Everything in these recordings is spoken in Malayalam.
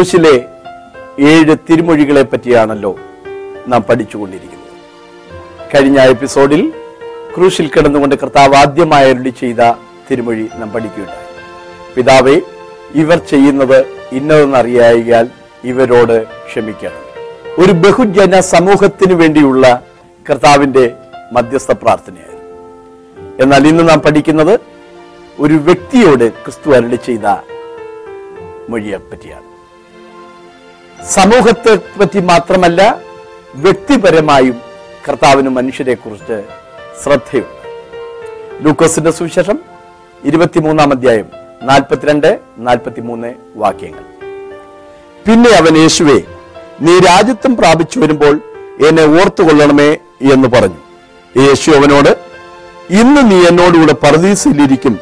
ക്രൂശിലെ ഏഴ് തിരുമൊഴികളെ പറ്റിയാണല്ലോ നാം പഠിച്ചുകൊണ്ടിരിക്കുന്നത്. കഴിഞ്ഞ എപ്പിസോഡിൽ ക്രൂശിൽ കിടന്നുകൊണ്ട് കർത്താവ് ആദ്യമായി അരുളി ചെയ്ത തിരുമൊഴി നാം പഠിക്കുകയുണ്ടായി. പിതാവെ ഇവർ ചെയ്യുന്നത് ഇന്നതെന്നറിയായാൽ ഇവരോട് ക്ഷമിക്കണം. ഒരു ബഹുജന സമൂഹത്തിന് വേണ്ടിയുള്ള കർത്താവിന്റെ മധ്യസ്ഥ പ്രാർത്ഥനയായിരുന്നു. എന്നാൽ ഇന്ന് നാം പഠിക്കുന്നത് ഒരു വ്യക്തിയോട് ക്രിസ്തു അരുളി ചെയ്ത മൊഴിയെ പറ്റിയാണ്. സമൂഹത്തെ പറ്റി മാത്രമല്ല വ്യക്തിപരമായും കർത്താവിന് മനുഷ്യരെ കുറിച്ച് ശ്രദ്ധയുണ്ട്. ലൂക്കോസിന്റെ സുവിശേഷം ഇരുപത്തിമൂന്നാം അധ്യായം നാൽപ്പത്തിരണ്ട് നാൽപ്പത്തിമൂന്ന് വാക്യങ്ങൾ. പിന്നെ അവൻ യേശുവെ നീ രാജ്യത്വം പ്രാപിച്ചു വരുമ്പോൾ എന്നെ ഓർത്തുകൊള്ളണമേ എന്ന് പറഞ്ഞു. യേശു അവനോട് ഇന്ന് നീ എന്നോടുകൂടെ പറദീസിലിരിക്കും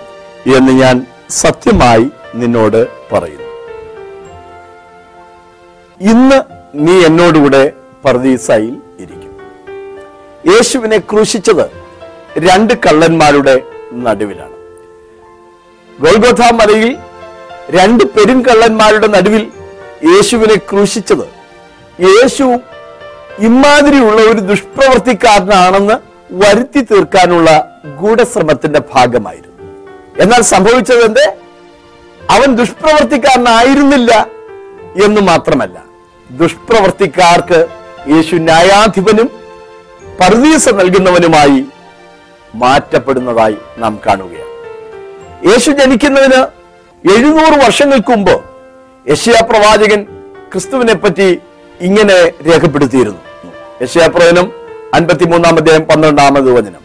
എന്ന് ഞാൻ സത്യമായി നിന്നോട് പറയുന്നു. ഇന്ന് നീ എന്നോടുകൂടെ പറദീസായിൽ ഇരിക്കും. യേശുവിനെ ക്രൂശിച്ചത് രണ്ട് കള്ളന്മാരുടെ നടുവിലാണ്. ഗോൽഗോഥ മലയിൽ രണ്ട് പെരുങ്കള്ളന്മാരുടെ നടുവിൽ യേശുവിനെ ക്രൂശിച്ചത് യേശു ഇമാതിരിയുള്ള ഒരു ദുഷ്പ്രവർത്തിക്കാരനാണെന്ന് വരുത്തി തീർക്കാനുള്ള ഗൂഢശ്രമത്തിന്റെ ഭാഗമായിരുന്നു. എന്നാൽ സംഭവിച്ചത് എന്തേ അവൻ ദുഷ്പ്രവർത്തിക്കാരനായിരുന്നില്ല എന്ന് മാത്രമല്ല. ദുഷ്പ്രവർത്തിക്കാർക്ക് യേശു ന്യായാധിപനും പർദീസ നൽകുന്നവനുമായി മാറ്റപ്പെടുന്നതായി നാം കാണുകയാണ്. യേശു ജനിക്കുന്നതിന് എഴുന്നൂറ് വർഷങ്ങൾക്ക് മുമ്പ് യശയാ പ്രവാചകൻ ക്രിസ്തുവിനെ പറ്റി ഇങ്ങനെ രേഖപ്പെടുത്തിയിരുന്നു. യശയാ പ്രവചനം അൻപത്തിമൂന്നാം അധ്യായം പന്ത്രണ്ടാമത് വചനം.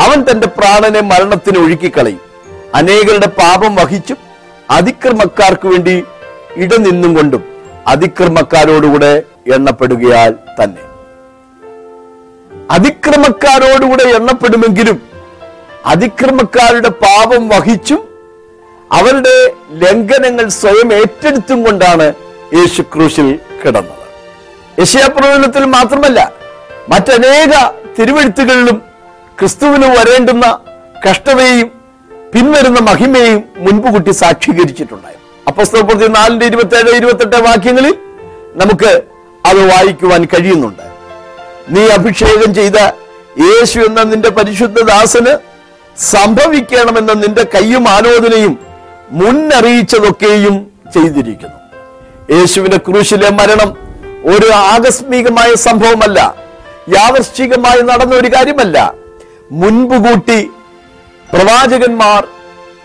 അവൻ തന്റെ പ്രാണനെ മരണത്തിന് ഒഴുക്കിക്കളയും. അനേകരുടെ പാപം വഹിച്ചും അതിക്രമക്കാർക്ക് വേണ്ടി ഇടനിന്നും കൊണ്ടും അതിക്രമക്കാരോടുകൂടെ എണ്ണപ്പെടുകയാൽ തന്നെ. അതിക്രമക്കാരോടുകൂടെ എണ്ണപ്പെടുമെങ്കിലും അതിക്രമക്കാരുടെ പാപം വഹിച്ചും അവരുടെ ലംഘനങ്ങൾ സ്വയം ഏറ്റെടുത്തും കൊണ്ടാണ് യേശു ക്രൂശിൽ കിടന്നത്. യശയാപ്രവചനത്തിൽ മാത്രമല്ല മറ്റനേക തിരുവെഴുത്തുകളിലും ക്രിസ്തുവിന് വരേണ്ടുന്ന കഷ്ടതയും പിൻവരുന്ന മഹിമയും മുൻപുകൂട്ടി സാക്ഷീകരിച്ചിട്ടുണ്ടായിരുന്നു. അപ്പസ്തപ്രതി നാലിന്റെ ഇരുപത്തി ഏഴ് ഇരുപത്തെട്ട് വാക്യങ്ങളിൽ നമുക്ക് അത് വായിക്കുവാൻ കഴിയുന്നുണ്ട്. നീ അഭിഷേകം ചെയ്ത യേശു എന്ന നിന്റെ പരിശുദ്ധ ദാസന് സംഭവിക്കണമെന്ന നിന്റെ കയ്യും ആലോചനയും മുന്നറിയിച്ചതൊക്കെയും ചെയ്തിരിക്കുന്നു. യേശുവിന്റെ ക്രൂശിലെ മരണം ഒരു ആകസ്മികമായ സംഭവമല്ല യാദർശികമായി നടന്ന ഒരു കാര്യമല്ല. മുൻപ് കൂട്ടി പ്രവാചകന്മാർ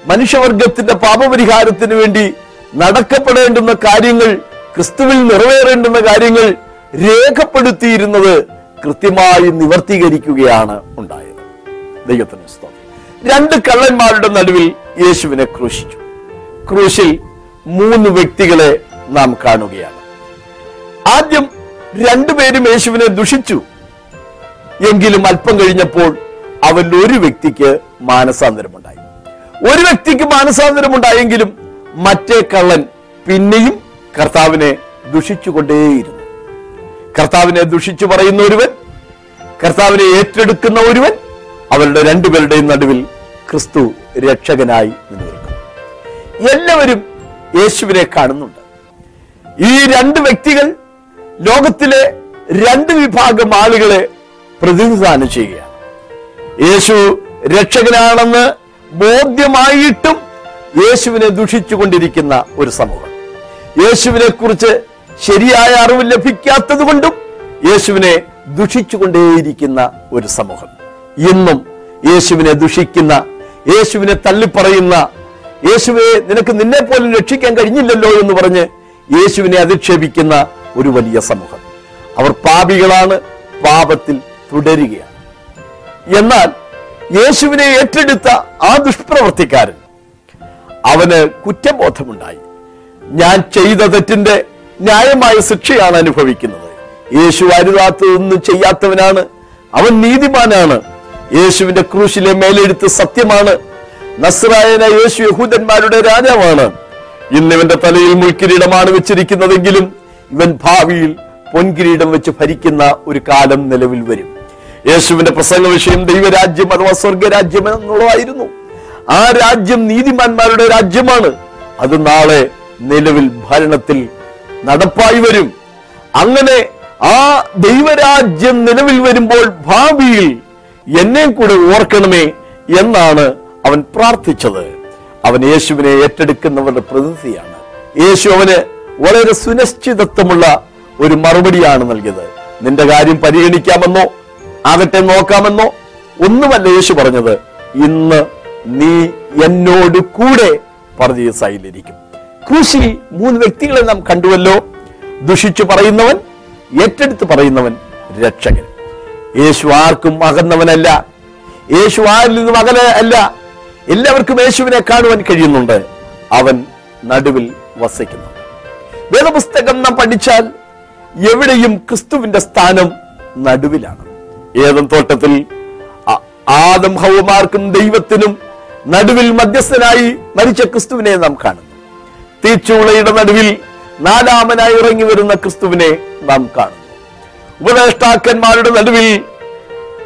മനുഷ്യവർഗത്തിന്റെ പാപപരിഹാരത്തിന് വേണ്ടി നടക്കപ്പെടേണ്ടുന്ന കാര്യങ്ങൾ ക്രിസ്തുവിൽ നിറവേറേണ്ടുന്ന കാര്യങ്ങൾ രേഖപ്പെടുത്തിയിരുന്നത് കൃത്യമായി നിവർത്തീകരിക്കുകയാണ് ഉണ്ടായത്. ദൈവത്തിന് സ്തോത്രം. രണ്ട് കള്ളന്മാരുടെ നടുവിൽ യേശുവിനെ ക്രൂശിച്ചു. ക്രൂശിൽ മൂന്ന് വ്യക്തികളെ നാം കാണുകയാണ്. ആദ്യം രണ്ടുപേരും യേശുവിനെ ദുഷിച്ചു. എങ്കിലും അല്പം കഴിഞ്ഞപ്പോൾ അവരിൽ ഒരു വ്യക്തിക്ക് മാനസാന്തരമുണ്ടായി. ഒരു വ്യക്തിക്ക് മാനസാന്തരമുണ്ടായെങ്കിലും മറ്റേ കള്ളൻ പിന്നെയും കർത്താവിനെ ദുഷിച്ചുകൊണ്ടേയിരുന്നു. കർത്താവിനെ ദുഷിച്ചു പറയുന്ന ഒരുവൻ കർത്താവിനെ ഏറ്റെടുക്കുന്ന ഒരുവൻ അവരുടെ രണ്ടുപേരുടെയും നടുവിൽ ക്രിസ്തു രക്ഷകനായി നിന്നിരിക്കും എല്ലാവരും യേശുവിനെ കാണുന്നുണ്ട്. ഈ രണ്ട് വ്യക്തികൾ ലോകത്തിലെ രണ്ട് വിഭാഗം ആളുകളെ പ്രതിനിധാനം ചെയ്യുകയാണ്. യേശു രക്ഷകനാണെന്ന് ബോധ്യമായിട്ടും യേശുവിനെ ദുഷിച്ചുകൊണ്ടിരിക്കുന്ന ഒരു സമൂഹം. യേശുവിനെ കുറിച്ച് ശരിയായ അറിവ് ലഭിക്കാത്തത് കൊണ്ടും യേശുവിനെ ദുഷിച്ചുകൊണ്ടേയിരിക്കുന്ന ഒരു സമൂഹം. ഇന്നും യേശുവിനെ ദുഷിക്കുന്ന യേശുവിനെ തള്ളിപ്പറയുന്ന യേശുവെ നിനക്ക് നിന്നെ പോലും രക്ഷിക്കാൻ കഴിഞ്ഞില്ലല്ലോ എന്ന് പറഞ്ഞ് യേശുവിനെ അധിക്ഷേപിക്കുന്ന ഒരു വലിയ സമൂഹം. അവർ പാപികളാണ് പാപത്തിൽ തുടരുകയാണ്. എന്നാൽ യേശുവിനെ ഏറ്റെടുത്ത ആ ദുഷ്പ്രവർത്തിക്കാരൻ അവന് കുറ്റബോധമുണ്ടായി. ഞാൻ ചെയ്ത തെറ്റിന്റെ ന്യായമായ ശിക്ഷയാണ് അനുഭവിക്കുന്നത്. യേശു അരുതാത്തതൊന്നും ചെയ്യാത്തവനാണ്. അവൻ നീതിമാനാണ്. യേശുവിന്റെ ക്രൂശിലെ മേലെടുത്ത് സത്യമാണ്. നസ്രായന യേശു യഹൂദന്മാരുടെ രാജാവാണ്. ഇന്ന് ഇവന്റെ തലയിൽ മുൾക്കിരീടമാണ് വെച്ചിരിക്കുന്നതെങ്കിലും ഇവൻ ഭാവിയിൽ പൊൻകിരീടം വെച്ച് ഭരിക്കുന്ന ഒരു കാലം നിലവിൽ വരും. യേശുവിന്റെ പ്രസംഗ വിഷയം ദൈവരാജ്യം അഥവാ സ്വർഗരാജ്യം എന്നുള്ളതായിരുന്നു. ആ രാജ്യം നീതിമാന്മാരുടെ രാജ്യമാണ്. അത് നാളെ നിലവിൽ ഭരണത്തിൽ നടപ്പായി വരും. അങ്ങനെ ആ ദൈവരാജ്യം നിലവിൽ വരുമ്പോൾ ഭാവിയിൽ എന്നെ കൂടെ ഓർക്കണമേ എന്നാണ് അവൻ പ്രാർത്ഥിച്ചത്. അവൻ യേശുവിനെ ഏറ്റെടുക്കുന്നവരുടെ പ്രതിനിധിയാണ്. യേശു അവന് വളരെ സുനിശ്ചിതത്വമുള്ള ഒരു മറുപടിയാണ് നൽകിയത്. നിന്റെ കാര്യം പരിഗണിക്കാമെന്നോ ആകട്ടെ നോക്കാമെന്നോ ഒന്നുമല്ല യേശു പറഞ്ഞത്. ഇന്ന് നീ എന്നോട് കൂടെ പറദീസായിലിരിക്കും ക്രൂശിൽ മൂന്ന് വ്യക്തികളെ നാം കണ്ടുവല്ലോ. ദുഷിച്ചു പറയുന്നവൻ ഏറ്റെടുത്ത് പറയുന്നവൻ രക്ഷകൻ. യേശു ആർക്കും അകന്നവനല്ല. യേശു ആരിൽ നിന്നും അകല അല്ല. എല്ലാവർക്കും യേശുവിനെ കാണുവാൻ കഴിയുന്നുണ്ട്. അവൻ നടുവിൽ വസിക്കുന്നു. വേദപുസ്തകം നാം പഠിച്ചാൽ എവിടെയും ക്രിസ്തുവിന്റെ സ്ഥാനം നടുവിലാണ്. ഏതും തോട്ടത്തിൽ ആദം ഹൗമാർക്കും ദൈവത്തിനും നടുവിൽ മധ്യസ്ഥനായി മരിച്ച ക്രിസ്തുവിനെ നാം കാണുന്നു. തീച്ചൂളയുടെ നടുവിൽ നാലാമനായി ഇറങ്ങി വരുന്ന ക്രിസ്തുവിനെ നാം കാണുന്നു. ഉപദേഷ്ടാക്കന്മാരുടെ നടുവിൽ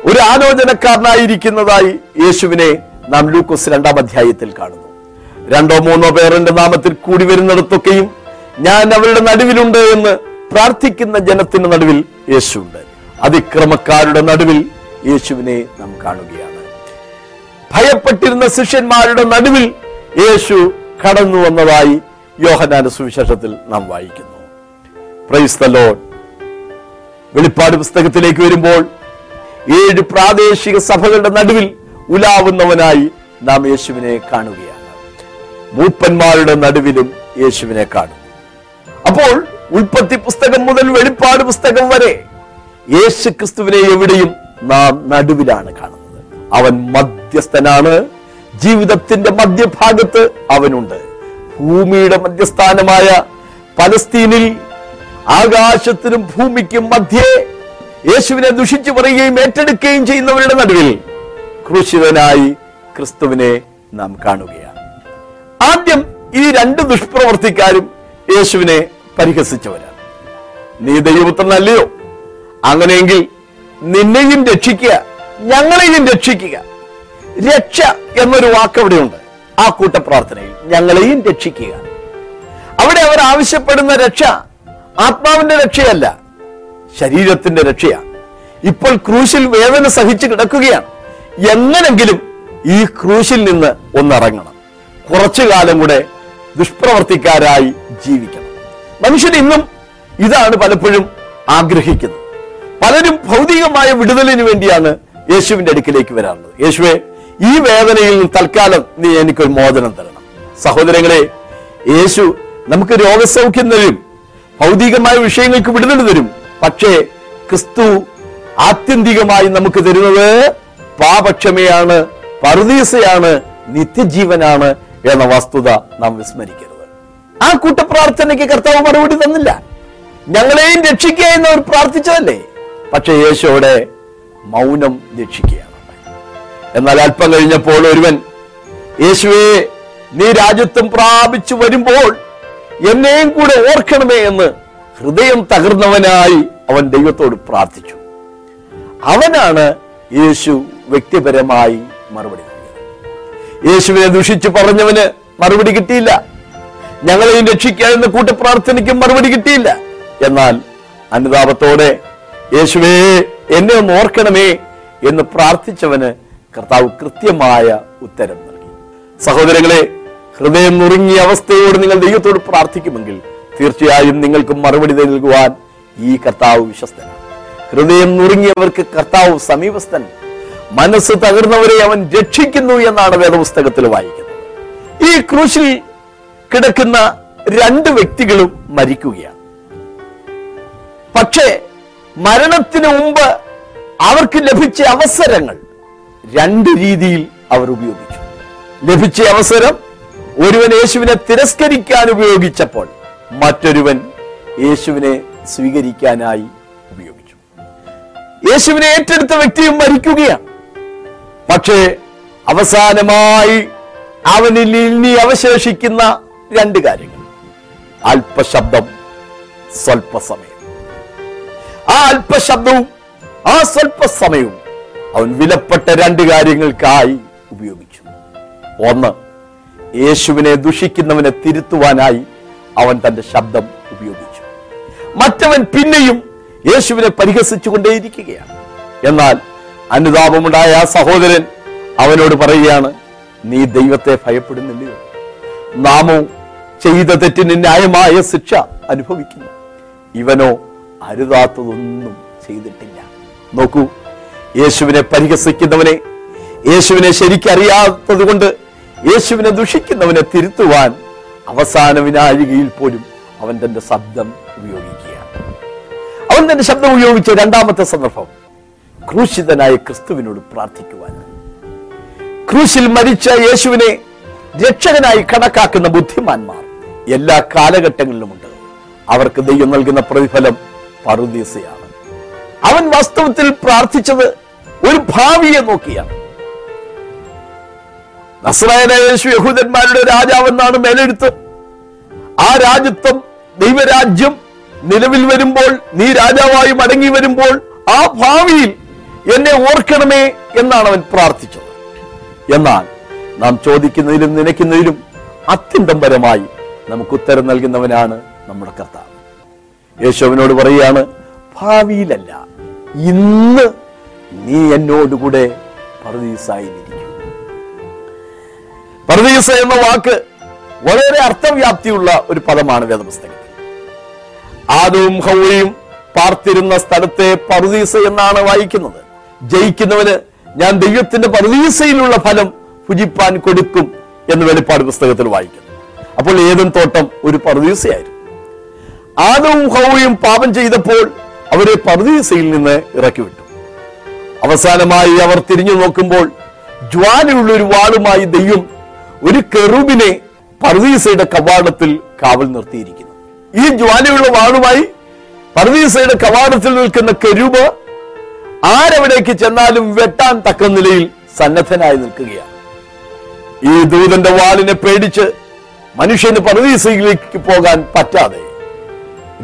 ഒരു ആലോചനക്കാരനായിരിക്കുന്നതായി യേശുവിനെ നാം ലൂക്കോസ് രണ്ടാം അധ്യായത്തിൽ കാണുന്നു. രണ്ടോ മൂന്നോ പേരന്റെ നാമത്തിൽ കൂടി വരുന്നിടത്തൊക്കെയും ഞാൻ അവരുടെ നടുവിലുണ്ട് എന്ന് പ്രാർത്ഥിക്കുന്ന ജനത്തിന്റെ നടുവിൽ യേശുണ്ട്. അതിക്രമക്കാരുടെ നടുവിൽ യേശുവിനെ നാം കാണുകയാണ്. ഭയപ്പെട്ടിരുന്ന ശിഷ്യന്മാരുടെ നടുവിൽ യേശു കടന്നു വന്നതായി യോഹനാന സുവിശേഷത്തിൽ നാം വായിക്കുന്നു. പ്രൈസ് വെളിപ്പാട് പുസ്തകത്തിലേക്ക് വരുമ്പോൾ ഏഴ് പ്രാദേശിക സഭകളുടെ നടുവിൽ ഉലാവുന്നവനായി നാം യേശുവിനെ കാണുകയാണ്. മൂപ്പന്മാരുടെ നടുവിലും യേശുവിനെ കാണും. അപ്പോൾ ഉൽപ്പത്തി പുസ്തകം മുതൽ വെളിപ്പാട് പുസ്തകം വരെ യേശു ക്രിസ്തുവിനെ എവിടെയും നാം നടുവിലാണ് കാണുന്നത്. അവൻ മധ്യസ്ഥനാണ്. ജീവിതത്തിന്റെ മധ്യഭാഗത്ത് അവനുണ്ട്. ഭൂമിയുടെ മധ്യസ്ഥാനമായ പലസ്തീനിൽ ആകാശത്തിനും ഭൂമിക്കും മധ്യേ യേശുവിനെ ദുഷിച്ചു പറയുകയും ഏറ്റെടുക്കുകയും ചെയ്യുന്നവരുടെ നടുവിൽ ക്രൂശിതനായി ക്രിസ്തുവിനെ നാം കാണുകയാണ്. ആദ്യം ഈ രണ്ട് ദുഷ്പ്രവർത്തിക്കാരും യേശുവിനെ പരിഹസിച്ചവരാണ്. നീ ദൈവപുത്രനല്ലയോ? അങ്ങനെയെങ്കിൽ നിന്നെയും രക്ഷിക്കുക. ഞങ്ങളെയും രക്ഷിക്കുക. രക്ഷ എന്നൊരു വാക്ക് അവിടെയുണ്ട് ആ കൂട്ടപ്രാർത്ഥനയിൽ ഞങ്ങളെയും രക്ഷിക്കുക. അവിടെ അവർ ആവശ്യപ്പെടുന്ന രക്ഷ ആത്മാവിന്റെ രക്ഷയല്ല ശരീരത്തിന്റെ രക്ഷയാണ്. ഇപ്പോൾ ക്രൂശിൽ വേദന സഹിച്ച് കിടക്കുകയാണ്. എങ്ങനെങ്കിലും ഈ ക്രൂശിൽ നിന്ന് ഒന്നിറങ്ങണം. കുറച്ചു കാലം കൂടെ ദുഷ്പ്രവർത്തിക്കാരായി ജീവിക്കണം. മനുഷ്യൻ ഇന്നും ഇതാണ് പലപ്പോഴും ആഗ്രഹിക്കുന്നത്. പലരും ഭൗതികമായ വിടുതലിന് വേണ്ടിയാണ് യേശുവിന്റെ അടുക്കിലേക്ക് വരാറുള്ളത് യേശുവെ ഈ വേദനയിൽ തൽക്കാലം നീ എനിക്കൊരു മോചനം തരണം. സഹോദരങ്ങളെ യേശു നമുക്ക് രോഗസൗഖ്യം തരും ഭൗതികമായ വിഷയങ്ങൾക്ക് വിടുതൽ തരും. പക്ഷേ ക്രിസ്തു ആത്യന്തികമായി നമുക്ക് തരുന്നത് പാപക്ഷമയാണ് പറുദീസയാണ് നിത്യജീവനാണ് എന്ന വസ്തുത നാം വിസ്മരിക്കരുത്. ആ കൂട്ടപ്രാർത്ഥനയ്ക്ക് കർത്താവ് മറുപടി തന്നില്ല. ഞങ്ങളെയും രക്ഷിക്കുക എന്ന് അവർ പ്രാർത്ഥിച്ചതല്ലേ? പക്ഷേ യേശോടെ മൗനം രക്ഷിക്കുകയാണ് എന്നാൽ അല്പം കഴിഞ്ഞപ്പോൾ ഒരുവൻ യേശുവേ നീ രാജ്യത്വം പ്രാപിച്ചു വരുമ്പോൾ എന്നെയും കൂടെ ഓർക്കണമേ എന്ന് ഹൃദയം തകർന്നവനായി അവൻ ദൈവത്തോട് പ്രാർത്ഥിച്ചു. അവനാണ് യേശു വ്യക്തിപരമായി മറുപടി നൽകിയത്. യേശുവിനെ ദുഷിച്ചു പറഞ്ഞവന് മറുപടി കിട്ടിയില്ല. ഞങ്ങളെയും രക്ഷിക്കുക എന്ന കൂട്ടപ്രാർത്ഥനയ്ക്കും മറുപടി കിട്ടിയില്ല. എന്നാൽ അനുതാപത്തോടെ യേശുവേ എന്നെ ഒന്ന് ഓർക്കണമേ എന്ന് പ്രാർത്ഥിച്ചവന് കർത്താവ് കൃത്യമായ ഉത്തരം നൽകി. സഹോദരങ്ങളെ ഹൃദയം നുറുങ്ങിയ അവസ്ഥയോട് നിങ്ങൾ ദൈവത്തോട് പ്രാർത്ഥിക്കുമെങ്കിൽ തീർച്ചയായും നിങ്ങൾക്ക് മറുപടി നൽകുവാൻ ഈ കർത്താവ് വിശ്വസ്തനാണ്. ഹൃദയം നുറുങ്ങിയവർക്ക് കർത്താവ് സമീപസ്ഥൻ. മനസ്സ് തകർന്നവരെ അവൻ രക്ഷിക്കുന്നു എന്നാണ് വേദപുസ്തകത്തിൽ വായിക്കുന്നത്. ഈ ക്രൂശിൽ കിടക്കുന്ന രണ്ട് വ്യക്തികളും മരിക്കുകയാണ്. പക്ഷേ മരണത്തിന് മുമ്പ് അവർക്ക് ലഭിച്ച അവസരങ്ങൾ രണ്ട് രീതിയിൽ അവർ ഉപയോഗിച്ചു. ലഭിച്ച അവസരം ഒരുവൻ യേശുവിനെ തിരസ്കരിക്കാൻ ഉപയോഗിച്ചപ്പോൾ മറ്റൊരുവൻ യേശുവിനെ സ്വീകരിക്കാനായി ഉപയോഗിച്ചു. യേശുവിനെ ഏറ്റെടുത്ത വ്യക്തിയും മരിക്കുകയാണ്. പക്ഷേ അവസാനമായി അവനിൽ ഇനി അവശേഷിക്കുന്ന രണ്ട് കാര്യങ്ങൾ. അല്പശബ്ദം സ്വൽപ്പസമയം ആ അല്പശബ്ദവും ആ സ്വൽപ്പസമയവും അവൻ വിലപ്പെട്ട രണ്ട് കാര്യങ്ങൾക്കായി ഉപയോഗിച്ചു. ഒന്ന് യേശുവിനെ ദുഷിക്കുന്നവനെ തിരുത്തുവാനായി അവൻ തന്റെ ശബ്ദം ഉപയോഗിച്ചു. മറ്റവൻ പിന്നെയും യേശുവിനെ പരിഹസിച്ചുകൊണ്ടേയിരിക്കുകയാണ്. എന്നാൽ അനുതാപമുണ്ടായ ആ സഹോദരൻ അവനോട് പറയുകയാണ് നീ ദൈവത്തെ ഭയപ്പെടുന്നില്ലയോ? നാമോ ചെയ്ത തെറ്റിന് ന്യായമായ ശിക്ഷ അനുഭവിക്കുന്നു. ഇവനോ അരുതാത്തതൊന്നും ചെയ്തിട്ടില്ല. നോക്കൂ യേശുവിനെ പരിഹസിക്കുന്നവനെ യേശുവിനെ ശരിക്കറിയാത്തത് കൊണ്ട് യേശുവിനെ ദുഷിക്കുന്നവനെ തിരുത്തുവാൻ അവസാന വിനാഴികയിൽ പോലും അവൻ തന്റെ ശബ്ദം ഉപയോഗിക്കുകയാണ്. അവൻ തന്റെ ശബ്ദം ഉപയോഗിച്ച രണ്ടാമത്തെ സന്ദർഭം ക്രൂശിതനായ ക്രിസ്തുവിനോട് പ്രാർത്ഥിക്കുവാൻ. ക്രൂശിൽ മരിച്ച യേശുവിനെ രക്ഷകനായി കണക്കാക്കുന്ന ബുദ്ധിമാന്മാർ എല്ലാ കാലഘട്ടങ്ങളിലുമുണ്ട്. അവർക്ക് ദൈവം നൽകുന്ന പ്രതിഫലം പറുദീസയാണ്. അവൻ വാസ്തവത്തിൽ പ്രാർത്ഥിച്ചത് ഒരു ഭാവിയെ നോക്കിയാണ്. നസ്രായന യേശു യഹൂദന്മാരുടെ രാജാവെന്നാണ് മേലെടുത്ത് ആ രാജ്യത്വം ദൈവരാജ്യം നിലവിൽ വരുമ്പോൾ നീ രാജാവായി മടങ്ങി വരുമ്പോൾ ആ ഭാവിയിൽ എന്നെ ഓർക്കണമേ എന്നാണ് അവൻ പ്രാർത്ഥിച്ചത്. എന്നാൽ നാം ചോദിക്കുന്നതിലും നനയ്ക്കുന്നതിലും അത്യന്തംപരമായി നമുക്ക് ഉത്തരം നൽകുന്നവനാണ് നമ്മുടെ കർത്താവ്. യേശുവിനോട് പറയുകയാണ് ഭാവിയിലല്ല ഇന്ന് നീ എന്നോടുകൂടെ പറദീസായിരിക്കും പറദീസ എന്ന വാക്ക് വളരെ അർത്ഥവ്യാപ്തിയുള്ള ഒരു പദമാണ് വേദപുസ്തകത്തിൽ. ആദവും ഹൗവയും പാർത്തിരുന്ന സ്ഥലത്തെ പറുദീസ എന്നാണ് വായിക്കുന്നത്. ജയിക്കുന്നവന് ഞാൻ ദൈവത്തിന്റെ പറുദീസയിലുള്ള ഫലം ഭുജിപ്പാൻ കൊടുക്കും എന്ന് വെളിപ്പാട് പുസ്തകത്തിൽ വായിക്കുന്നു. അപ്പോൾ ഏതും തോട്ടം ഒരു പർദീസയായിരുന്നു ആദവും ഹൗവയും പാപം ചെയ്തപ്പോൾ അവരെ പർദീസയിൽ നിന്ന് ഇറക്കി വിട്ടു അവസാനമായി അവർ തിരിഞ്ഞു നോക്കുമ്പോൾ ജ്വാലയുള്ള ഒരു വാളുമായി ദൈവം ഒരു കെറുബിനെ പർദീസയുടെ കവാടത്തിൽ കാവൽ നിർത്തിയിരിക്കുന്നു. ഈ ജ്വാലയുള്ള വാളുമായി പർദീസയുടെ കവാടത്തിൽ നിൽക്കുന്ന കെരൂബ് ആരവിടേക്ക് ചെന്നാലും വെട്ടാൻ തക്ക നിലയിൽ സന്നദ്ധനായി നിൽക്കുകയാണ്. ഈ ദൂതന്റെ വാളിനെ പേടിച്ച് മനുഷ്യന് പർദീസയിലേക്ക് പോകാൻ പറ്റാതെ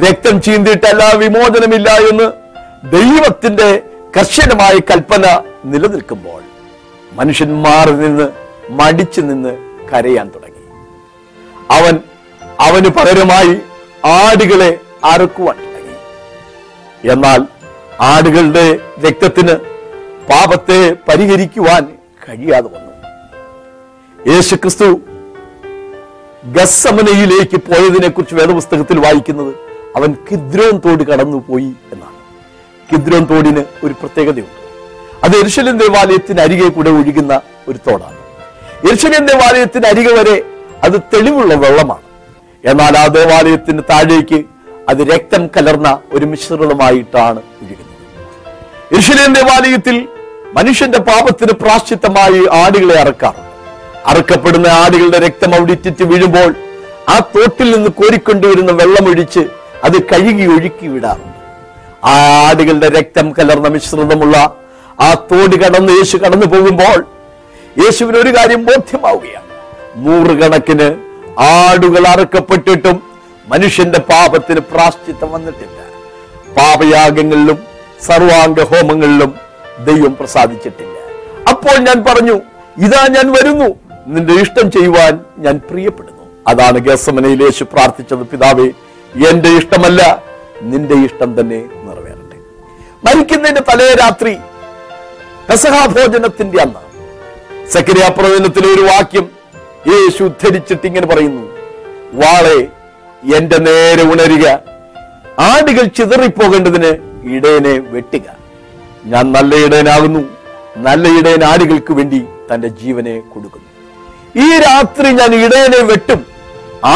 രക്തം ചീന്തിയിട്ടല്ല വിമോചനമില്ല എന്ന് ദൈവത്തിന്റെ കർശനമായ കൽപ്പന നിലനിൽക്കുമ്പോൾ മനുഷ്യൻ മാറി നിന്ന് മടിച്ചു നിന്ന് കരയാൻ തുടങ്ങി. അവൻ അവന് പകരമായി ആടുകളെ അറുക്കുവാൻ തുടങ്ങി. എന്നാൽ ആടുകളുടെ രക്തത്തിന് പാപത്തെ പരിഹരിക്കുവാൻ കഴിയാതെ വന്നു. യേശു ക്രിസ്തു ഗസമനയിലേക്ക് പോയതിനെ കുറിച്ച് വേദപുസ്തകത്തിൽ വായിക്കുന്നത് അവൻ കിദ്രോൻ തോട് കടന്നുപോയി എന്നാണ്. കിദ്രോൻ തോടിന് ഒരു പ്രത്യേകതയുണ്ട്. അത് എരിശലിൻ ദേവാലയത്തിന് അരികെ കൂടെ ഒഴുകുന്ന ഒരു തോടാണ്. എരിശലിൻ ദേവാലയത്തിന് അരികെ വരെ അത് തെളിവുള്ള വെള്ളമാണ്. എന്നാൽ ആ ദേവാലയത്തിന് താഴേക്ക് അത് രക്തം കലർന്ന ഒരു മിശ്രിതമായിട്ടാണ് ഒഴുകുന്നത്. എരിശലിൻ ദേവാലയത്തിൽ മനുഷ്യന്റെ പാപത്തിന് പ്രാശ്ചിത്തമായി ആടുകളെ അറക്കാറുണ്ട്. അറക്കപ്പെടുന്ന ആടുകളുടെ രക്തം അവിടെ ഇറ്റിറ്റ് വീഴുമ്പോൾ ആ തോട്ടിൽ നിന്ന് കോരിക്കൊണ്ടുവരുന്ന വെള്ളമൊഴിച്ച് അത് കഴുകി ഒഴുക്കി വിടാറുണ്ട് ആ ആടുകളുടെ രക്തം കലർന്ന മിശ്രിതമുള്ള ആ തോട് കടന്ന് യേശു കടന്നു പോകുമ്പോൾ യേശുവിന് ഒരു കാര്യം ബോധ്യമാവുകയാണ്. നൂറുകണക്കിന് ആടുകൾ അറുക്കപ്പെട്ടിട്ടും മനുഷ്യന്റെ പാപത്തിന് പ്രാശ്ചിത്തം വന്നിട്ടില്ല. പാപയാഗങ്ങളിലും സർവാംഗ ഹോമങ്ങളിലും ദൈവം പ്രസാദിച്ചിട്ടില്ല. അപ്പോൾ ഞാൻ പറഞ്ഞു ഇതാ ഞാൻ വരുന്നു. നിന്റെ ഇഷ്ടം ചെയ്യുവാൻ ഞാൻ പ്രിയപ്പെടുന്നു. അതാണ് ഗസമനയിൽ യേശു പ്രാർത്ഥിച്ചത് പിതാവേ എന്റെ ഇഷ്ടമല്ല നിന്റെ ഇഷ്ടം തന്നെ നിറവേറട്ടെ. മരിക്കുന്നതിന്റെ തലേ രാത്രി പെസഹാഭോജനത്തിന്റെ അന്ന് സക്രിയ പ്രവചനത്തിലെ ഒരു വാക്യം യേശു ഉദ്ധരിച്ചിട്ട് ഇങ്ങനെ പറയുന്നു വാളെ എന്റെ നേരെ ഉണരുക ആടുകൾ ചിതറിപ്പോകേണ്ടതിന് ഇടയനെ വെട്ടുക. ഞാൻ നല്ല ഇടയനാകുന്നു നല്ല ഇടയൻ ആടുകൾക്ക് വേണ്ടി തന്റെ ജീവനെ കൊടുക്കുന്നു. ഈ രാത്രി ഞാൻ ഇടയനെ വെട്ടും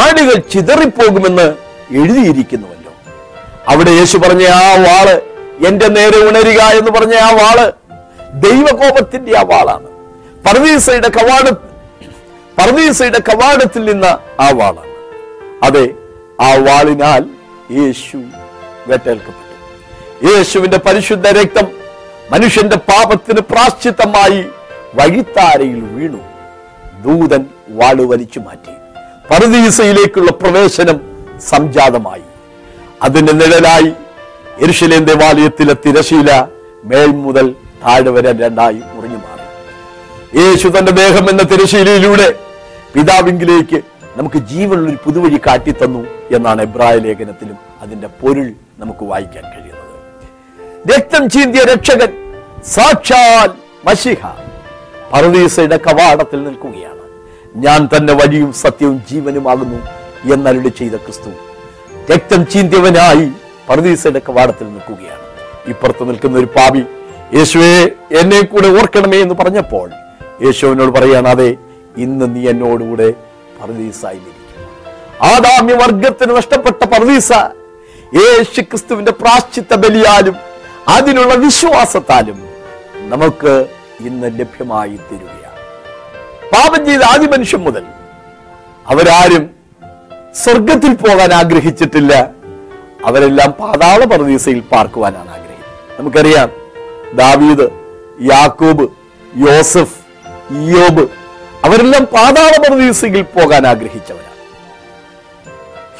ആടുകൾ ചിതറിപ്പോകുമെന്ന് എഴുതിയിരിക്കുന്നുവല്ലോ. അവിടെ യേശു പറഞ്ഞ ആ വാൾ എന്റെ നേരെ ഉണരുക എന്ന് പറഞ്ഞ ആ വാൾ ദൈവകോപത്തിന്റെ ആ വാളാണ്. പർവീസയുടെ കവാട പർവീസയുടെ കവാടത്തിൽ നിന്ന് ആ വാളാണ്. അതെ ആ വാളിനാൽ യേശു വേട്ടേൽക്കപ്പെട്ടു യേശുവിന്റെ പരിശുദ്ധ രക്തം മനുഷ്യന്റെ പാപത്തിന് പ്രാശ്ചിത്തമായി വഴിത്താരയിൽ വീണു. ദൂതൻ വാൾ വലിച്ചു മാറ്റി. പർദീസയിലേക്കുള്ള പ്രവേശനം സംജാതമായി. അതിന്റെ നിഴലായി എരുഷലേം ദേവാലയത്തിലെ തിരശീല മേൽ മുതൽ താഴെ വരെ രണ്ടായി മുറിഞ്ഞു മാറി. യേശു തന്റെ ദേഹം എന്ന തിരശീലയിലൂടെ പിതാവിങ്കിലേക്ക് നമുക്ക് ജീവനുള്ള ഒരു പുതുവഴി കാട്ടിത്തന്നു എന്നാണ് എബ്രായ ലേഖനത്തിലും അതിന്റെ പൊരുൾ നമുക്ക് വായിക്കാൻ കഴിയുന്നത്. രക്തം ചീന്തിയ രക്ഷകൻ സാക്ഷാൽ മഷിഹ പറവീസയുടെ കവാടത്തിൽ നിൽക്കുകയാണ്. ഞാൻ തന്നെ വഴിയും സത്യവും ജീവനുമാകുന്നു. എന്നരുളി ചെയ്ത ക്രിസ്തു രക്തം ചീന്തിയവനായി പർദീസയുടെ കവാടത്തിൽ നിൽക്കുകയാണ്. ഇപ്പുറത്ത് നിൽക്കുന്ന ഒരു പാപി യേശുവേ എന്നെ കൂടെ ഓർക്കണമേ എന്ന് പറഞ്ഞപ്പോൾ യേശുവിനോട് പറയാണ് അതെ ഇന്ന് നീ എന്നോടുകൂടെ പർദീസായിരിക്കും ആദാമ്യ വർഗത്തിന് നഷ്ടപ്പെട്ട പർദീസ യേശു ക്രിസ്തുവിന്റെ പ്രാശ്ചിത്ത ബലിയാലും അതിനുള്ള വിശ്വാസത്താലും നമുക്ക് ഇന്ന് ലഭ്യമായി തീരുകയാണ് പാപം ചെയ്ത ആദ്യ മനുഷ്യൻ മുതൽ അവരാരും സ്വർഗത്തിൽ പോകാൻ ആഗ്രഹിച്ചിട്ടില്ല. അവരെല്ലാം പാതാള പറദീസയിൽ പാർക്കുവാനാണ് ആഗ്രഹിക്കുന്നത് നമുക്കറിയാം ദാവീദ് യാക്കൂബ് യോസഫ് യോബ് അവരെല്ലാം പാതാള പറദീസയിൽ പോകാൻ ആഗ്രഹിച്ചവരാണ്.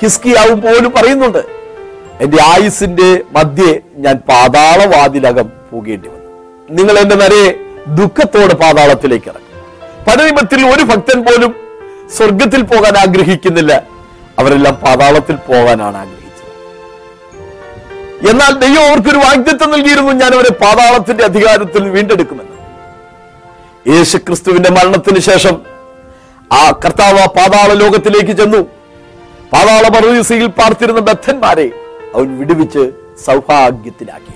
ഹിസ്കിയാവും പോലും പറയുന്നുണ്ട് എന്റെ ആയുസിന്റെ മധ്യേ ഞാൻ പാതാളവാതിലകം പോകേണ്ടി വന്നു. നിങ്ങൾ എന്റെ നരയെ ദുഃഖത്തോടെ പാതാളത്തിലേക്ക് ഇറങ്ങും പരനിമത്തിൽ ഒരു ഭക്തൻ പോലും സ്വർഗത്തിൽ പോകാൻ ആഗ്രഹിക്കുന്നില്ല. അവരെല്ലാം പാതാളത്തിൽ പോകാനാണ് ആഗ്രഹിച്ചത്. എന്നാൽ ദൈവം അവർക്കൊരു വാഗ്ദത്വം നൽകിയിരുന്നു ഞാൻ അവരെ പാതാളത്തിന്റെ അധികാരത്തിൽ വീണ്ടെടുക്കുമെന്ന്. യേശു ക്രിസ്തുവിന്റെ മരണത്തിന് ശേഷം ആ കർത്താവ് ആ പാതാള ലോകത്തിലേക്ക് ചെന്നു. പാതാള പർവീസിയിൽ പാർത്തിരുന്ന ബദ്ധന്മാരെ അവൻ വിടുവിച്ച് സൗഭാഗ്യത്തിലാക്കി.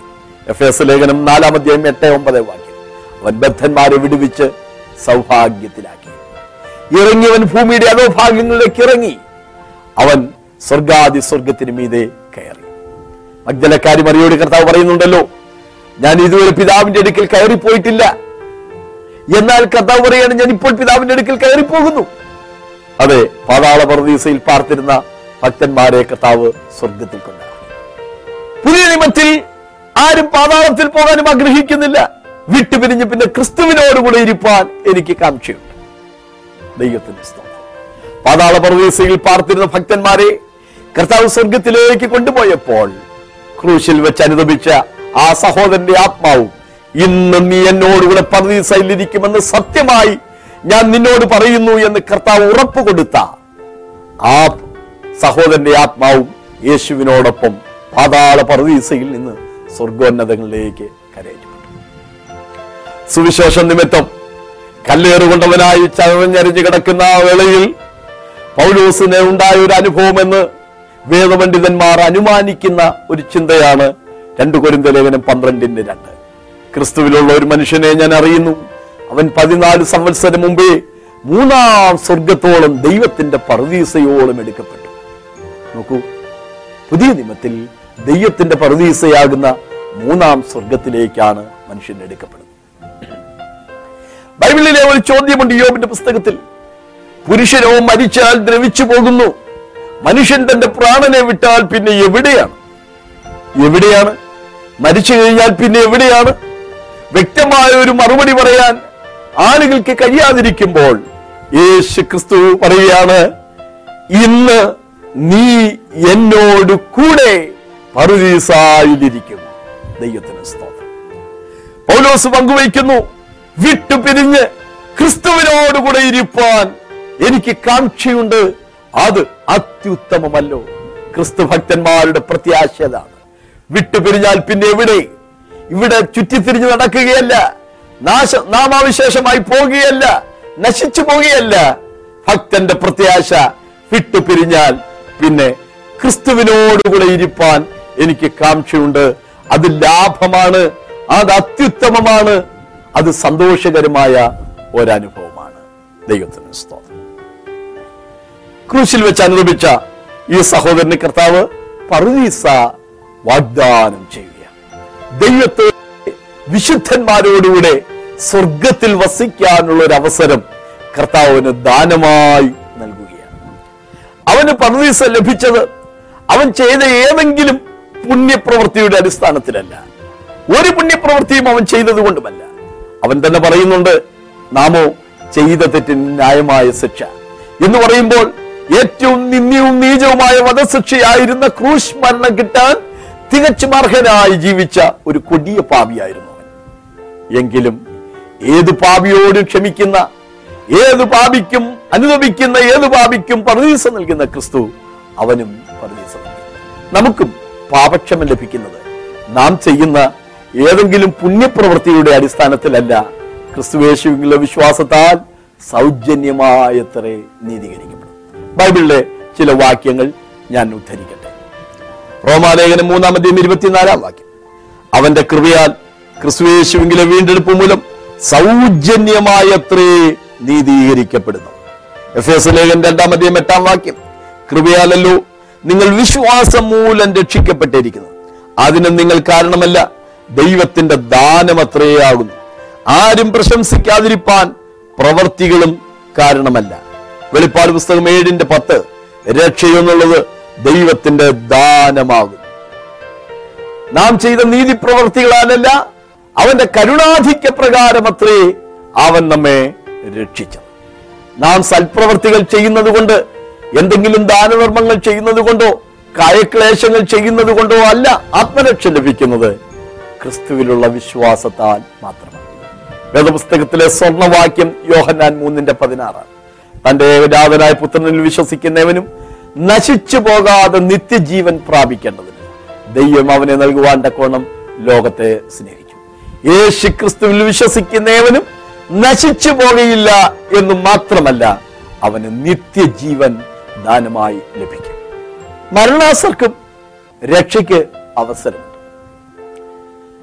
എഫ് എസ് ലേഖനം നാലാം അധ്യായം എട്ട് ഒമ്പത് വാക്യം. അവൻ ബദ്ധന്മാരെ വിടുവിച്ച് സൗഭാഗ്യത്തിലാക്കി. ഇറങ്ങിയവൻ ഭൂമിയുടെ അധോഭാഗ്യങ്ങളിലേക്ക് ഇറങ്ങി. അവൻ സ്വർഗാദി സ്വർഗത്തിന് മീതെ കയറി. മഗ്ദലക്കാരി മറിയോട് കർത്താവ് പറയുന്നുണ്ടല്ലോ ഞാൻ ഇതുവരെ പിതാവിന്റെ അടുക്കൽ കയറിപ്പോയിട്ടില്ല. എന്നാൽ കർത്താവ് പറയാണ് ഞാൻ ഇപ്പോൾ പിതാവിന്റെ അടുക്കൽ കയറിപ്പോകുന്നു. അതെ പാതാള പ്രതീസയിൽ പാർത്തിരുന്ന ഭക്തന്മാരെ കർത്താവ് സ്വർഗത്തിൽ കൊണ്ടാക്കി പുതിയ നിയമത്തിൽ ആരും പാതാളത്തിൽ പോകാനും ആഗ്രഹിക്കുന്നില്ല. വിട്ടുപിരിഞ്ഞ് പിന്നെ ക്രിസ്തുവിനോടുകൂടെ ഇരിപ്പാൻ എനിക്ക് കാംക്ഷയുണ്ട്. ദൈവത്തിന്റെ സ്തോത്രം. പാതാള പർവീസയിൽ പാർത്തിരുന്ന ഭക്തന്മാരെ കർത്താവ് സ്വർഗത്തിലേക്ക് കൊണ്ടുപോയപ്പോൾ ക്രൂശിൽ വെച്ച് അനുദപിച്ച ആ സഹോദരന്റെ ആത്മാവും ഇന്ന് നീ എന്നോടുകൂടെ പർദീസയിലിരിക്കുമെന്ന് സത്യമായി ഞാൻ നിന്നോട് പറയുന്നു എന്ന് കർത്താവ് ഉറപ്പ് കൊടുത്ത ആ സഹോദരന്റെ ആത്മാവും യേശുവിനോടൊപ്പം പാതാള പർദീസയിൽ നിന്ന് സ്വർഗോന്നതങ്ങളിലേക്ക് കരയറ്റപ്പെട്ടു. സുവിശേഷം നിമിത്തം കല്ലേറുകൊണ്ടവനായി ചതഞ്ഞരിഞ്ഞു കിടക്കുന്ന ആ വേളയിൽ പൗലോസിന് ഉണ്ടായ ഒരു അനുഭവം എന്ന് വേദപണ്ഡിതന്മാർ അനുമാനിക്കുന്ന ഒരു ചിന്തയാണ് രണ്ടു കൊരിന്ത ലേഖനം പന്ത്രണ്ടിന്റെ രണ്ട്. ക്രിസ്തുവിലുള്ള ഒരു മനുഷ്യനെ ഞാൻ അറിയുന്നു. അവൻ പതിനാല് സംവത്സരം മുമ്പേ മൂന്നാം സ്വർഗത്തോളം ദൈവത്തിന്റെ പർദീസയോളം എടുക്കപ്പെട്ടു. നോക്കൂ പുതിയ നിയമത്തിൽ ദൈവത്തിന്റെ പർദീസയാകുന്ന മൂന്നാം സ്വർഗത്തിലേക്കാണ് മനുഷ്യൻ എടുക്കപ്പെടുന്നത്. ബൈബിളിലെ ഒരു ചോദ്യമുണ്ട് യോബിന്റെ പുസ്തകത്തിൽ. പുരുഷനോ മരിച്ചാൽ ദ്രവിച്ചു പോകുന്നു. മനുഷ്യൻ തന്റെ പ്രാണനെ വിട്ടാൽ പിന്നെ എവിടെയാണ്? എവിടെയാണ്? മരിച്ചു കഴിഞ്ഞാൽ പിന്നെ എവിടെയാണ്? വ്യക്തമായ ഒരു മറുപടി പറയാൻ ആളുകൾക്ക് കഴിയാതിരിക്കുമ്പോൾ യേശു ക്രിസ്തു പറയുകയാണ് ഇന്ന് നീ എന്നോട് കൂടെ പറുദീസായിലിരിക്കും ദൈവത്തിന് സ്തോത്രം. പൗലോസ് പങ്കുവയ്ക്കുന്നു വിട്ടുപിരിഞ്ഞ് ക്രിസ്തുവിനോടുകൂടെ ഇരിപ്പാൻ എനിക്ക് കാക്ഷിയുണ്ട്. അത് അത്യുത്തമമല്ലോ. ക്രിസ്തു ഭക്തന്മാരുടെ പ്രത്യാശതാണ് വിട്ടുപിരിഞ്ഞാൽ പിന്നെ എവിടെ? ഇവിടെ ചുറ്റിത്തിരിഞ്ഞ് നടക്കുകയല്ല. നാശ നാമാവിശേഷമായി പോകുകയല്ല നശിച്ചു പോകുകയല്ല ഭക്തന്റെ പ്രത്യാശ വിട്ടുപിരിഞ്ഞാൽ പിന്നെ ക്രിസ്തുവിനോടുകൂടെ ഇരിപ്പാൻ എനിക്ക് കാക്ഷിയുണ്ട്. അത് ലാഭമാണ്. അത് അത്യുത്തമമാണ്. അത് സന്തോഷകരമായ ഒരനുഭവമാണ്. ദൈവത്തിന് സ്തോത്രം. ക്രൂശിൽ വെച്ച് അനുഭവിച്ച ഈ സഹോദരന് കർത്താവ് പറുദീസ വാഗ്ദാനം ചെയ്യുക ദൈവത്തെ വിശുദ്ധന്മാരോടുകൂടെ സ്വർഗത്തിൽ വസിക്കാനുള്ള ഒരു അവസരം കർത്താവിന് ദാനമായി നൽകുകയാണ്. അവന് പറുദീസ ലഭിച്ചത് അവൻ ചെയ്ത ഏതെങ്കിലും പുണ്യപ്രവൃത്തിയുടെ അടിസ്ഥാനത്തിലല്ല. ഒരു പുണ്യപ്രവൃത്തിയും അവൻ ചെയ്തത് കൊണ്ടുമല്ല. അവൻ തന്നെ പറയുന്നുണ്ട് നാമോ ചെയ്ത തെറ്റിന് ന്യായമായ ശിക്ഷ. എന്ന് പറയുമ്പോൾ ഏറ്റവും നിന്ദിയും നീചവുമായ വധശിക്ഷയായിരുന്ന ക്രൂശ് മരണം കിട്ടാൻ തികച്ചും അർഹനായി ജീവിച്ച ഒരു കൊടിയ പാപിയായിരുന്നു എങ്കിലും ഏത് പാപിയോട് ക്ഷമിക്കുന്ന ഏത് പാപിക്കും അനുഭവിക്കുന്ന ഏത് പാപിക്കും പ്രതീസ നൽകുന്ന ക്രിസ്തു അവനും പ്രതീസ നമുക്കും പാപക്ഷമം ലഭിക്കുന്നത് നാം ചെയ്യുന്ന ഏതെങ്കിലും പുണ്യപ്രവൃത്തിയുടെ അടിസ്ഥാനത്തിലല്ല ക്രിസ്തുവേശുവിലുള്ള വിശ്വാസത്താൽ സൗജന്യമായത്രേ നീതീകരിക്കപ്പെടും ബൈബിളിലെ ചില വാക്യങ്ങൾ ഞാൻ ഉദ്ധരിക്കട്ടെ. റോമാലേഖനം മൂന്നാമത്തെയും ഇരുപത്തിനാലാം വാക്യം. അവന്റെ കൃപയാൽ ക്രിസ്തുവേശുവിങ്കിലെ വീണ്ടെടുപ്പ് മൂലം സൗജന്യമായത്രേ നീതീകരിക്കപ്പെടുന്നു. എഫ് എസ് ലേഖൻ രണ്ടാമതേയും എട്ടാം വാക്യം. കൃപയാലല്ലോ നിങ്ങൾ വിശ്വാസം മൂലം രക്ഷിക്കപ്പെട്ടിരിക്കുന്നു. അതിന് നിങ്ങൾ കാരണമല്ല ദൈവത്തിന്റെ ദാനം അത്രേ ആകുന്നു. ആരും പ്രശംസിക്കാതിരിപ്പാൻ പ്രവർത്തികളും കാരണമല്ല. വെളിപ്പാട് പുസ്തകം ഏഴിന്റെ പത്ത്. രക്ഷയെന്നുള്ളത് ദൈവത്തിന്റെ ദാനമാകും നാം ചെയ്ത നീതി പ്രവർത്തികളാലല്ല അവന്റെ കരുണാധിക്യ പ്രകാരമത്രേ അവൻ നമ്മെ രക്ഷിച്ചത്. നാം സൽപ്രവർത്തികൾ ചെയ്യുന്നത് കൊണ്ട് എന്തെങ്കിലും ദാനധർമ്മങ്ങൾ ചെയ്യുന്നത് കൊണ്ടോ കായക്ലേശങ്ങൾ ചെയ്യുന്നത് കൊണ്ടോ അല്ല ആത്മരക്ഷ ലഭിക്കുന്നത് ക്രിസ്തുവിലുള്ള വിശ്വാസത്താൽ മാത്രമാണ്. വേദപുസ്തകത്തിലെ സ്വർണവാക്യം യോഹന്നാൻ മൂന്നിന്റെ പതിനാറാണ് തന്റെ ഏകജാതനായ പുത്രനിൽ വിശ്വസിക്കുന്നവനും നശിച്ചു പോകാതെ നിത്യജീവൻ പ്രാപിക്കേണ്ടതിന് ദൈവം അവനെ നൽകുവാൻ തക്കോണം ലോകത്തെ സ്നേഹിച്ചു യേശു ക്രിസ്തുവിൽ വിശ്വസിക്കുന്നവനും നശിച്ചു പോകയില്ല എന്ന് മാത്രമല്ല അവന് നിത്യജീവൻ ദാനമായി ലഭിക്കും. മരണാസർക്കും രക്ഷയ്ക്ക് അവസരമുണ്ട്.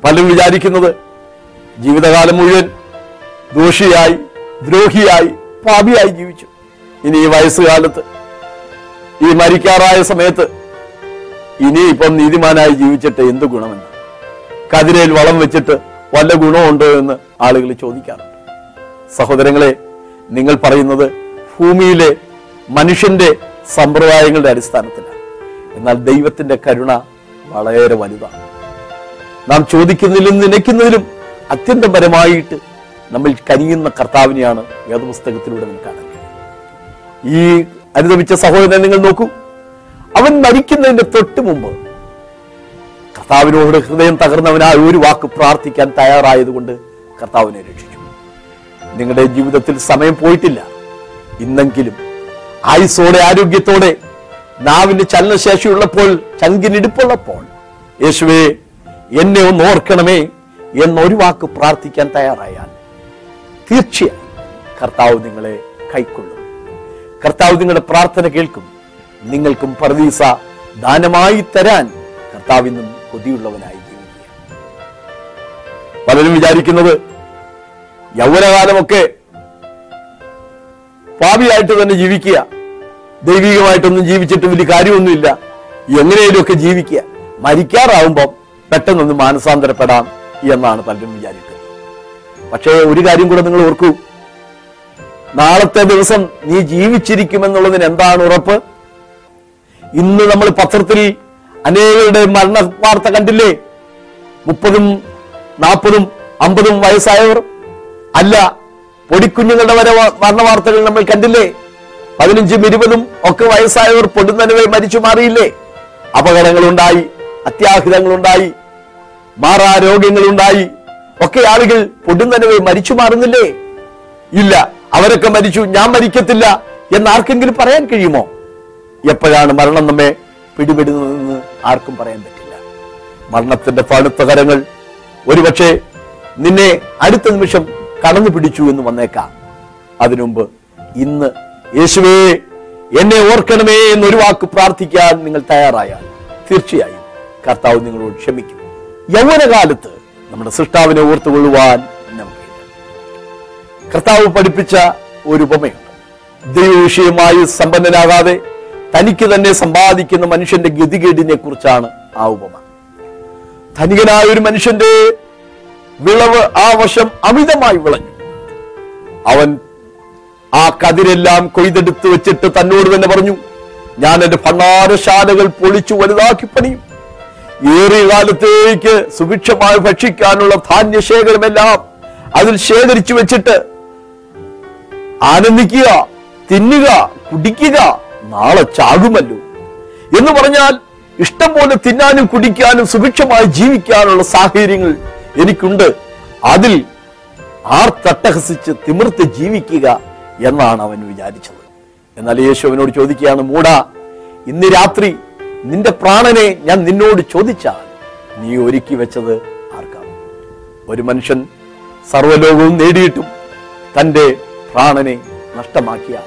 പലരും വിചാരിക്കുന്നത് ജീവിതകാലം മുഴുവൻ ദോഷിയായി ദ്രോഹിയായി പാപിയായി ജീവിച്ചു. ഇനി ഈ വയസ്സുകാലത്ത് ഈ മരിക്കാറായ സമയത്ത് ഇനി ഇപ്പം നീതിമാനായി ജീവിച്ചിട്ട് എന്ത് ഗുണമെന്ന്? കതിരയിൽ വളം വെച്ചിട്ട് വല്ല ഗുണമുണ്ടോ എന്ന് ആളുകൾ ചോദിക്കാറുണ്ട്. സഹോദരങ്ങളെ നിങ്ങൾ പറയുന്നത് ഭൂമിയിലെ മനുഷ്യന്റെ സമ്പ്രദായങ്ങളുടെ അടിസ്ഥാനത്തിലാണ്. എന്നാൽ ദൈവത്തിന്റെ കരുണ വളരെ വലുതാണ്. നാം ചോദിക്കുന്നതിലും നനയ്ക്കുന്നതിലും അത്യന്തപരമായിട്ട് നമ്മൾ കനിയുന്ന കർത്താവിനെയാണ് വേദപുസ്തകത്തിലൂടെ കഴിയും. ഈ അനുദമിച്ച സഹോദരനെ നിങ്ങൾ നോക്കൂ. അവൻ മരിക്കുന്നതിന്റെ തൊട്ട് മുമ്പ് കർത്താവിനോട് ഹൃദയം തകർന്നവനായ ഒരു വാക്ക് പ്രാർത്ഥിക്കാൻ തയ്യാറായതുകൊണ്ട് കർത്താവിനെ രക്ഷിച്ചു. നിങ്ങളുടെ ജീവിതത്തിൽ സമയം പോയിട്ടില്ല. ഇന്നെങ്കിലും ആയുസോടെ ആരോഗ്യത്തോടെ നാവിന് ചലനശേഷിയുള്ളപ്പോൾ ചങ്കിനിടുപ്പുള്ളപ്പോൾ യേശുവേ എന്നെ ഒന്ന് ഓർക്കണമേ എന്നൊരു വാക്ക് പ്രാർത്ഥിക്കാൻ തയ്യാറായാൽ തീർച്ചയായും കർത്താവ് നിങ്ങളെ കൈക്കൊള്ളും. കർത്താവ് നിങ്ങളുടെ പ്രാർത്ഥന കേൾക്കും. നിങ്ങൾക്കും പർദീസ ദാനമായി തരാൻ കർത്താവ് ഇന്നും കൊതിയുള്ളവനായി പലരും വിചാരിക്കുന്നത് യൗവനകാലമൊക്കെ പാപിയായിട്ട് തന്നെ ജീവിക്കുക. ദൈവികമായിട്ടൊന്നും ജീവിച്ചിട്ട് വലിയ കാര്യമൊന്നുമില്ല. എങ്ങനെയൊക്കെ ജീവിക്കുക. മരിക്കാറാവുമ്പം പെട്ടെന്നൊന്ന് മാനസാന്തരപ്പെടാം എന്നാണ് പലരും വിചാരിക്കുന്നത്. പക്ഷേ ഒരു കാര്യം കൂടെ നിങ്ങൾ ഓർക്കൂ. നാളത്തെ ദിവസം നീ ജീവിച്ചിരിക്കുമെന്നുള്ളതിന് എന്താണ് ഉറപ്പ്? ഇന്ന് നമ്മൾ പത്രത്തിൽ അനേകരുടെ മരണ വാർത്ത കണ്ടില്ലേ? മുപ്പതും നാൽപ്പതും അമ്പതും വയസ്സായവർ? അല്ല പൊടിക്കുഞ്ഞുങ്ങളുടെ വരെ മരണ വാർത്തകൾ നമ്മൾ കണ്ടില്ലേ? പതിനഞ്ചും ഇരുപതും ഒക്കെ വയസ്സായവർ പൊടുന്നനവെ മരിച്ചു മാറിയില്ലേ? അപകടങ്ങളുണ്ടായി അത്യാഹിതങ്ങളുണ്ടായി മാറാ രോഗങ്ങളുണ്ടായി ഒക്കെ ആളുകൾ പൊടുന്നനവെ മരിച്ചു മാറുന്നില്ലേ? ഇല്ല അവരൊക്കെ മരിച്ചു. ഞാൻ മരിക്കത്തില്ല എന്ന് ആർക്കെങ്കിലും പറയാൻ കഴിയുമോ? എപ്പോഴാണ് മരണം നമ്മെ പിടിപെടുന്നതെന്ന് ആർക്കും പറയാൻ പറ്റില്ല. മരണത്തിന്റെ പഴുത്ത കരങ്ങൾ ഒരുപക്ഷെ നിന്നെ അടുത്ത നിമിഷം കടന്നു പിടിച്ചു എന്ന് വന്നേക്കാം. അതിനുമുമ്പ് ഇന്ന് യേശുവേ എന്നെ ഓർക്കണമേ എന്നൊരു വാക്ക് പ്രാർത്ഥിക്കാൻ നിങ്ങൾ തയ്യാറായാൽ തീർച്ചയായും കർത്താവ് നിങ്ങളോട് ക്ഷമിക്കും. യൗവനകാലത്ത് നമ്മുടെ സൃഷ്ടാവിനെ ഓർത്തുകൊള്ളുവാൻ കർത്താവ് പഠിപ്പിച്ച ഒരു ഉപമയുണ്ട്. ദൈവവിഷയമായി സമ്പന്നനാകാതെ തനിക്ക് തന്നെ സമ്പാദിക്കുന്ന മനുഷ്യന്റെ ഗതികേടിനെ കുറിച്ചാണ് ആ ഉപമ. ധനികനായ ഒരു മനുഷ്യന്റെ വിളവ് ആ വശം അമിതമായി വിളഞ്ഞു. അവൻ ആ കതിരെല്ലാം കൊയ്തെടുത്ത് വെച്ചിട്ട് തന്നോട് തന്നെ പറഞ്ഞു ഞാൻ എന്റെ ഭണ്ണാരശാലകൾ പൊളിച്ചു വലുതാക്കി പണിയും. ഏറിയ കാലത്തേക്ക് സുഭിക്ഷമായി ഭക്ഷിക്കാനുള്ള ധാന്യശേഖരമെല്ലാം അതിൽ ശേഖരിച്ചു വെച്ചിട്ട് ആനന്ദിക്കുക തിന്നുക കുടിക്കുക നാളെ ചാകുമല്ലോ. എന്ന് പറഞ്ഞാൽ ഇഷ്ടം പോലെ തിന്നാനും കുടിക്കാനും സുഭിക്ഷമായി ജീവിക്കാനുള്ള സാഹചര്യങ്ങൾ എനിക്കുണ്ട്. അതിൽ ആർ തട്ടഹസിച്ച് തിമിർത്ത് ജീവിക്കുക എന്നാണ് അവൻ വിചാരിച്ചത്. എന്നാൽ യേശു അവനോട് ചോദിക്കുകയാണ് മൂടാ ഇന്ന് രാത്രി നിന്റെ പ്രാണനെ ഞാൻ നിന്നോട് ചോദിച്ചാൽ നീ ഒരുക്കി വെച്ചത് ആർക്കാണ്? ഒരു മനുഷ്യൻ സർവലോകവും നേടിയിട്ടും തന്റെ പ്രാണനെ നഷ്ടമാക്കിയാൽ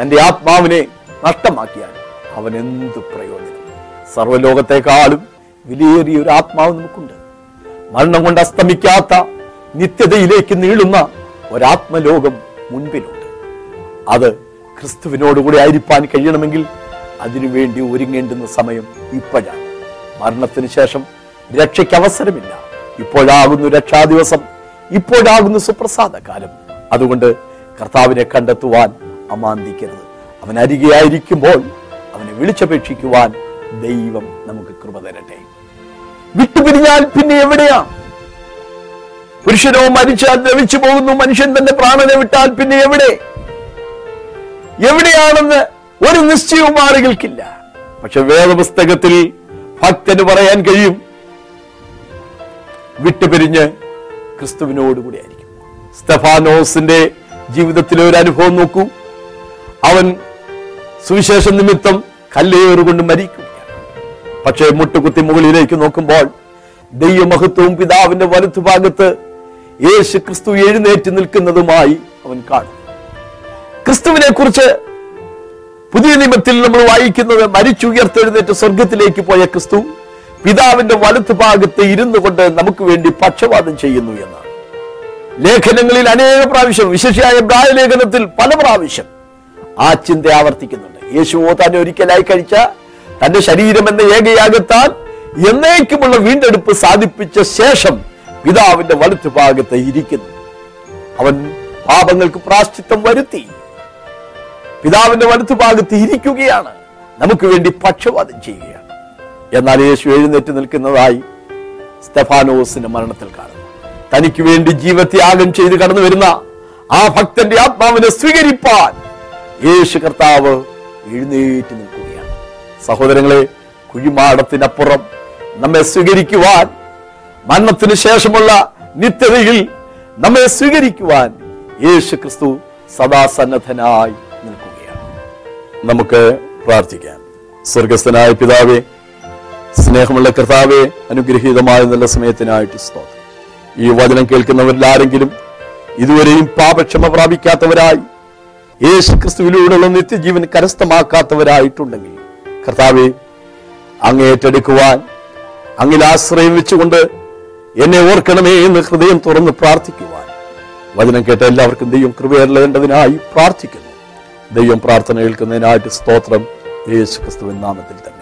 തന്റെ ആത്മാവിനെ നഷ്ടമാക്കിയാൽ അവൻ എന്ത് പ്രയോജനം? സർവലോകത്തെക്കാളും വിലയേറിയ ഒരു ആത്മാവ് നമുക്കുണ്ട്. മരണം കൊണ്ട് അസ്തമിക്കാത്ത നിത്യതയിലേക്ക് നീളുന്ന ഒരാത്മലോകം മുൻപിലുണ്ട്. അത് ക്രിസ്തുവിനോടുകൂടി ആയിരിക്കാൻ കഴിയണമെങ്കിൽ അതിനുവേണ്ടി ഒരുങ്ങേണ്ടുന്ന സമയം ഇപ്പോഴാണ്. മരണത്തിന് ശേഷം രക്ഷയ്ക്ക് അവസരമില്ല. ഇപ്പോഴാകുന്നു രക്ഷാദിവസം ഇപ്പോഴാകുന്നു സുപ്രസാദ കാലം അതുകൊണ്ട് കർത്താവിനെ കണ്ടെത്തുവാൻ അമാന്തിക്കരുത്. അവൻ അരികെയായിരിക്കുമ്പോൾ അവനെ വിളിച്ചപേക്ഷിക്കുവാൻ ദൈവം നമുക്ക് കൃപ തരട്ടെ. വിട്ടുപിരിഞ്ഞാൽ പിന്നെ എവിടെയാ? പുരുഷനോ മരിച്ചാൽ ദ്രവിച്ചു പോകുന്നു മനുഷ്യൻ തന്റെ പ്രാണനെ വിട്ടാൽ പിന്നെ എവിടെ? എവിടെയാണെന്ന് ഒരു നിശ്ചയവും ആളുകൾക്കില്ല പക്ഷെ വേദപുസ്തകത്തിൽ ഭക്തന് പറയാൻ കഴിയും വിട്ടുപിരിഞ്ഞ് ക്രിസ്തുവിനോടുകൂടി ആയിരിക്കും. സ്തെഫാനോസിന്റെ ജീവിതത്തിലെ ഒരു അനുഭവം നോക്കൂ. അവൻ സുവിശേഷ നിമിത്തം കല്ലേറുകൊണ്ട് മരിക്കും പക്ഷേ മുട്ടുകുത്തി മുകളിലേക്ക് നോക്കുമ്പോൾ ദൈവമഹത്വവും പിതാവിന്റെ വലത്തുഭാഗത്ത് യേശു ക്രിസ്തു എഴുന്നേറ്റ് നിൽക്കുന്നതുമായി അവൻ കാണും ക്രിസ്തുവിനെ കുറിച്ച് പുതിയ നിയമത്തിൽ നമ്മൾ വായിക്കുന്നത് മരിച്ചു ഉയർത്തെഴുന്നേറ്റ് സ്വർഗത്തിലേക്ക് പോയ ക്രിസ്തു പിതാവിന്റെ വലത്തുഭാഗത്ത് ഇരുന്നു കൊണ്ട് നമുക്ക് വേണ്ടി പക്ഷപാതം ചെയ്യുന്നു എന്നാണ്. ലേഖനങ്ങളിൽ അനേക പ്രാവശ്യം വിശേഷിയായ ബ്രായ ലേഖനത്തിൽ പല പ്രാവശ്യം ആ ചിന്ത ആവർത്തിക്കുന്നുണ്ട്. യേശുവോ തന്നെ ഒരിക്കലായി കഴിച്ച തന്റെ ശരീരം എന്ന ഏകയാകത്താൽ എന്നേക്കുമുള്ള വീണ്ടെടുപ്പ് സാധിപ്പിച്ച ശേഷം പിതാവിന്റെ വലത്ത് ഭാഗത്ത് ഇരിക്കുന്നു. അവൻ പാപങ്ങൾക്ക് പ്രാശ്ചിത്തം വരുത്തി. പിതാവിന്റെ വലത്ത് ഭാഗത്ത് ഇരിക്കുകയാണ്. നമുക്ക് വേണ്ടി പക്ഷപാതം ചെയ്യുകയാണ്. എന്നാൽ യേശു എഴുന്നേറ്റ് നിൽക്കുന്നതായി സ്തഫാനോസിന്റെ മരണത്തിൽ കാണുന്നു. തനിക്ക് വേണ്ടി ജീവത്യാഗം ചെയ്ത് കടന്നു വരുന്ന ആ ഭക്തന്റെ ആത്മാവിനെ സ്വീകരിപ്പാൻ യേശു കർത്താവ് എഴുന്നേറ്റ് നിൽക്കുകയാണ്. സഹോദരങ്ങളെ കുഴിമാടത്തിനപ്പുറം നമ്മെ സ്വീകരിക്കുവാൻ മരണത്തിന് ശേഷമുള്ള നിത്യതയിൽ നമ്മെ സ്വീകരിക്കുവാൻ യേശു ക്രിസ്തു സദാസന്നദ്ധനായി നിൽക്കുകയാണ്. നമുക്ക് പ്രാർത്ഥിക്കാം. സ്വർഗസ്ഥനായ പിതാവേ സ്നേഹമുള്ള കർത്താവെ അനുഗ്രഹീതമായ നല്ല സമയത്തിനായിട്ട് സ്തോത്രം. ഈ വചനം കേൾക്കുന്നവരിൽ ആരെങ്കിലും ഇതുവരെയും പാപക്ഷമ പ്രാപിക്കാത്തവരായി യേശു ക്രിസ്തുവിലൂടെയുള്ള നിത്യജീവൻ കരസ്ഥമാക്കാത്തവരായിട്ടുണ്ടെങ്കിൽ കർത്താവെ അങ്ങേറ്റെടുക്കുവാൻ അങ്ങിൽ ആശ്രയം വെച്ചുകൊണ്ട് എന്നെ ഓർക്കണമേ എന്ന് ഹൃദയം തുറന്ന് പ്രാർത്ഥിക്കുവാൻ. വചനം കേട്ട എല്ലാവർക്കും ദൈവം കൃപയറിലേണ്ടതിനായി പ്രാർത്ഥിക്കുന്നു. ദൈവം പ്രാർത്ഥന കേൾക്കുന്നതിനായിട്ട് സ്തോത്രം. യേശു ക്രിസ്തുവിൻ നാമത്തിൽ തന്നെ.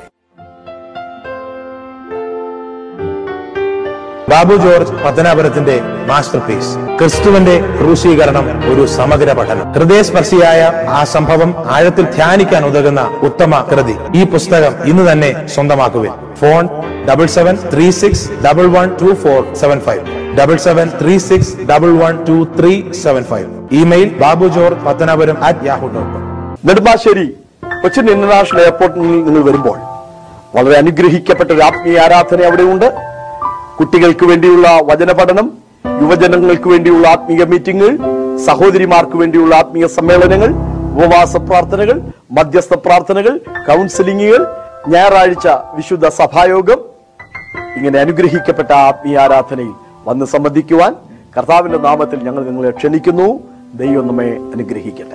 ബാബു ജോർജ് പത്തനാപുരത്തിന്റെ മാസ്റ്റർ പീസ് ക്രിസ്തുവിന്റെ ക്രൂശീകരണം ഒരു സമഗ്ര പഠനം. ഹൃദയസ്പർശിയായ ആ സംഭവം ആഴത്തിൽ ധ്യാനിക്കാൻ ഉതകുന്ന ഉത്തമ കൃതി. ഈ പുസ്തകം ഇന്ന് തന്നെ സ്വന്തമാക്കുവിൻ. Phone double seven three six double one two four seven five double seven three six double one two three seven five email Babu George Pathanapuram at Yahoo dot com Nedumbassery Cochin international എയർപോർട്ടിൽ നിങ്ങൾ വരുമ്പോൾ വളരെ അനുഗ്രഹിക്കപ്പെട്ട ഒരു ആത്മീയ ആരാധന അവിടെയുണ്ട്. കുട്ടികൾക്ക് വേണ്ടിയുള്ള വചന പഠനം യുവജനങ്ങൾക്ക് വേണ്ടിയുള്ള ആത്മീയ മീറ്റിംഗുകൾ സഹോദരിമാർക്ക് വേണ്ടിയുള്ള ആത്മീയ സമ്മേളനങ്ങൾ ഉപവാസ പ്രാർത്ഥനകൾ മധ്യസ്ഥ പ്രാർത്ഥനകൾ കൗൺസിലിംഗുകൾ ഞായറാഴ്ച വിശുദ്ധ സഭായോഗം. ഇങ്ങനെ അനുഗ്രഹിക്കപ്പെട്ട ആത്മീയ ആരാധനയിൽ വന്ന് സംബന്ധിക്കുവാൻ കർത്താവിന്റെ നാമത്തിൽ ഞങ്ങൾ നിങ്ങളെ ക്ഷണിക്കുന്നു. ദൈവം നമ്മെ അനുഗ്രഹിക്കട്ടെ.